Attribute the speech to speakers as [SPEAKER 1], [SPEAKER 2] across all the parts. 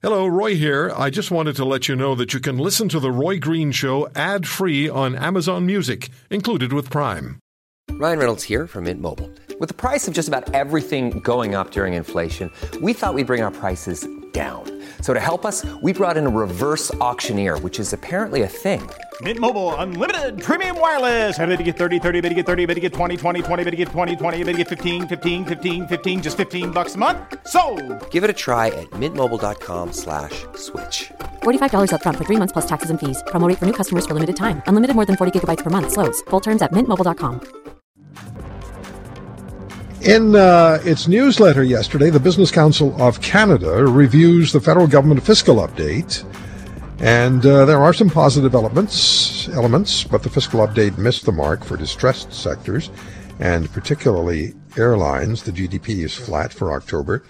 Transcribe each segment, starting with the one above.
[SPEAKER 1] Hello, Roy here. I just wanted to let you know that you can listen to The Roy Green Show ad free on Amazon Music, included with Prime.
[SPEAKER 2] Ryan Reynolds here from Mint Mobile. With the price of just about everything going up during inflation, we thought we'd bring our prices down. So to help us, we brought in a reverse auctioneer, which is apparently a thing.
[SPEAKER 3] Mint Mobile unlimited premium wireless. Have to get 30, 30, bit to get 30, bit to get 20, 20, 20, bit to get 20, 20, bit to get 15, 15, 15, 15 just 15 bucks a month. So,
[SPEAKER 2] Give it a try at mintmobile.com slash switch.
[SPEAKER 4] $45 upfront for 3 months plus taxes and fees. Promo rate for new customers for limited time. Unlimited more than 40 gigabytes per month slows. Full terms at mintmobile.com.
[SPEAKER 5] In uh, its newsletter yesterday, the Business Council of Canada reviews the federal government fiscal update. And uh, there are some positive elements, elements, but the fiscal update missed the mark for distressed sectors, and particularly airlines. The GDP is flat for October.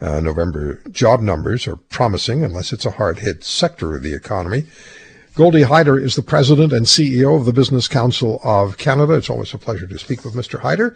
[SPEAKER 5] Uh, November job numbers are promising, unless it's a hard-hit sector of the economy. Goldy Hyder is the president and CEO of the Business Council of Canada. It's always a pleasure to speak with Mr. Hyder.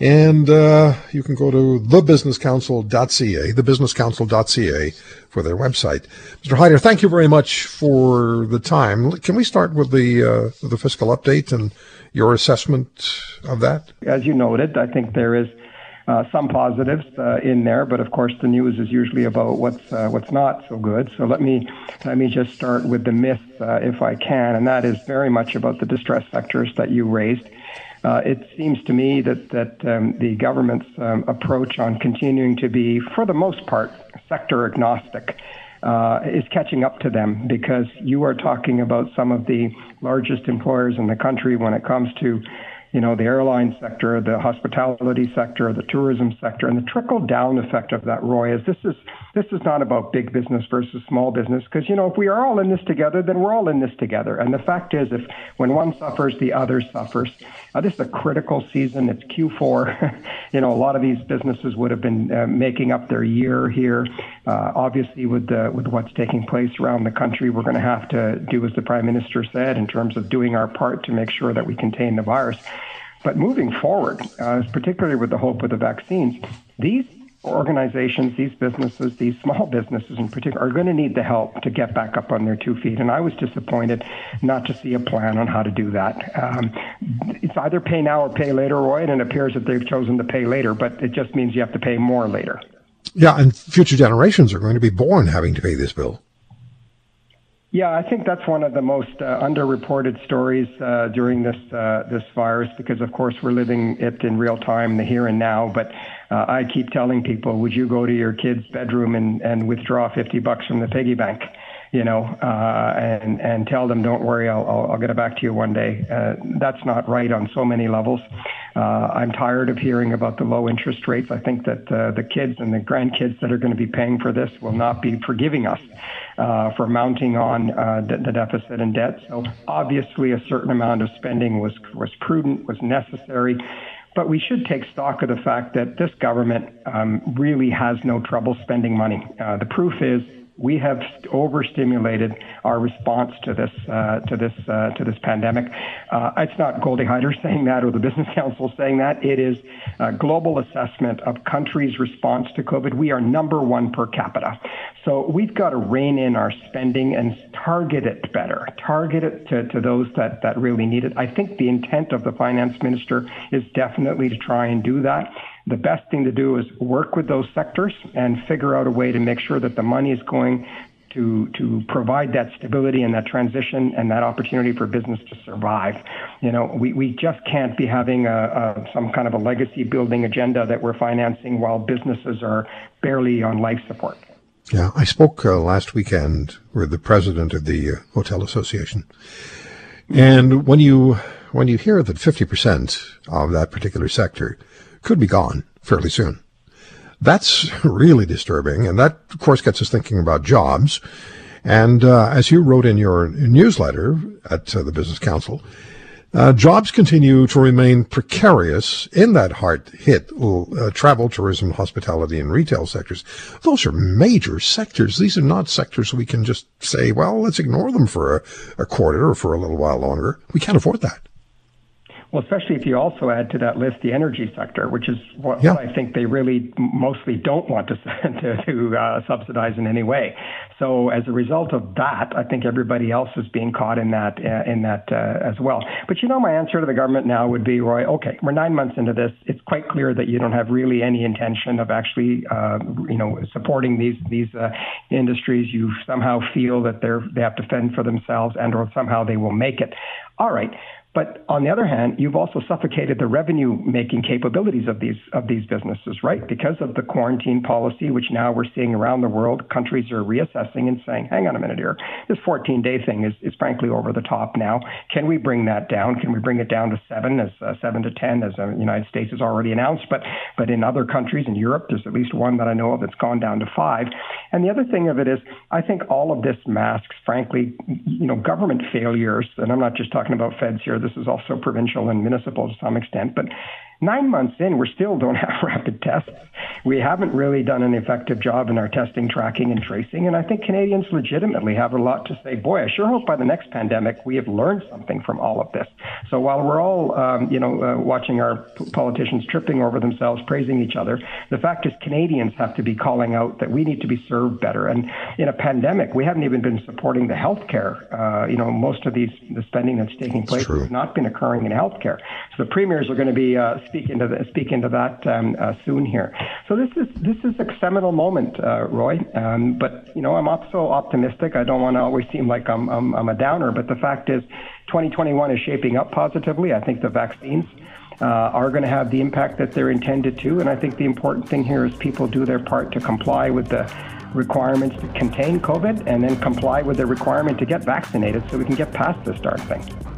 [SPEAKER 5] And uh, you can go to thebusinesscouncil.ca, thebusinesscouncil.ca for their website. Mr. Hyder, thank you very much for the time. Can we start with the uh, the fiscal update and your assessment of that?
[SPEAKER 6] As you noted, I think there is uh, some positives uh, in there, but of course the news is usually about what's uh, what's not so good. So let me let me just start with the myth, uh, if I can, and that is very much about the distressed sectors that you raised. Uh, it seems to me that that um, the government's um, approach on continuing to be, for the most part, sector agnostic. Uh, is catching up to them because you are talking about some of the largest employers in the country when it comes to you know, the airline sector, the hospitality sector, the tourism sector, and the trickle down effect of that, Roy, is this is this is not about big business versus small business because you know if we are all in this together, then we're all in this together. And the fact is, if when one suffers, the other suffers. Uh, this is a critical season. It's Q4. you know, a lot of these businesses would have been uh, making up their year here. Uh, obviously, with the, with what's taking place around the country, we're going to have to do as the prime minister said in terms of doing our part to make sure that we contain the virus. But moving forward, uh, particularly with the hope of the vaccines, these organizations, these businesses, these small businesses in particular, are going to need the help to get back up on their two feet. And I was disappointed not to see a plan on how to do that. Um, it's either pay now or pay later, Roy, and it appears that they've chosen to pay later, but it just means you have to pay more later.
[SPEAKER 5] Yeah, and future generations are going to be born having to pay this bill.
[SPEAKER 6] Yeah, I think that's one of the most uh, underreported stories uh, during this uh, this virus because, of course, we're living it in real time, the here and now. But uh, I keep telling people, would you go to your kid's bedroom and, and withdraw 50 bucks from the piggy bank? You know, uh, and and tell them, don't worry, I'll, I'll, I'll get it back to you one day. Uh, that's not right on so many levels. I'm tired of hearing about the low interest rates. I think that the kids and the grandkids that are going to be paying for this will not be forgiving us uh, for mounting on uh, the, the, deficit and debt. So obviously, a certain amount of spending was was prudent, was necessary. But we should take stock of the fact that this government um, really has no trouble spending money. Uh, the proof is we have overstimulated our response to this uh, to this uh, to this pandemic. Uh, it's not Goldy Hyder saying that or the Business Council saying that. It is a global assessment of countries' response to COVID. We are number one per capita. So we've got to rein in our spending and target it better. Target it to, to those that, that really need it. I think the intent of the finance minister is definitely to try and do that the best thing to do is work with those sectors and figure out a way to make sure that the money is going to to provide that stability and that transition and that opportunity for business to survive. You know, we, we just can't be having a, a some kind of a legacy building agenda that we're financing while businesses are barely on life support.
[SPEAKER 5] Yeah, I spoke uh, last weekend with the president of the uh, Hotel Association, and when you when you hear that 50% of that particular sector could be gone fairly soon. That's really disturbing, and that, of course, gets us thinking about jobs. And uh, as you wrote in your newsletter at uh, the Business Council, uh, jobs continue to remain precarious in that hard hit uh, travel, tourism, hospitality, and retail sectors. Those are major sectors. These are not sectors we can just say, well, let's ignore them for a, a quarter or for a little while longer. We can't afford that.
[SPEAKER 6] Well, especially if you also add to that list the energy sector, which is what,
[SPEAKER 5] Yeah.
[SPEAKER 6] what I think they really mostly don't want to to, to uh, subsidize in any way. So as a result of that, I think everybody else is being caught in that uh, in that uh, as well. But you know, my answer to the government now would be, Roy. Okay, we're nine months into this. It's quite clear that you don't have really any intention of actually, uh, you know, supporting these these uh, industries. You somehow feel that they're they have to fend for themselves, and or somehow they will make it. All right. But on the other hand, you've also suffocated the revenue making capabilities of these of these businesses, right? Because of the quarantine policy, which now we're seeing around the world, countries are reassessing and saying, hang on a minute here, this 14 day thing is, is frankly over the top now. Can we bring that down? Can we bring it down to seven, as uh, seven to 10, as the United States has already announced? But but in other countries in Europe, there's at least one that I know of that's gone down to five. And the other thing of it is, I think all of this masks, frankly, you know, government failures. And I'm not just talking about feds here. Is also provincial and municipal to some extent. But nine months in, we still don't have rapid tests. We haven't really done an effective job in our testing, tracking, and tracing. And I think Canadians legitimately have a lot to say. Boy, I sure hope by the next pandemic we have learned something from all of this. So while we're all, um, you know, uh, watching our p- politicians tripping over themselves, praising each other, the fact is Canadians have to be calling out that we need to be served better. And in a pandemic, we haven't even been supporting the healthcare. Uh, you know, most of these the spending that's taking place has not been occurring in healthcare. So the premiers are going to be uh, speak into the, speak into that um, uh, soon here. So this is this is a seminal moment, uh, Roy. Um, but you know, I'm also optimistic. I don't want to always seem like I'm, I'm I'm a downer, but the fact is, 2021 is shaping up positively. I think the vaccines. Uh, are going to have the impact that they're intended to. And I think the important thing here is people do their part to comply with the requirements to contain COVID and then comply with the requirement to get vaccinated so we can get past this darn thing.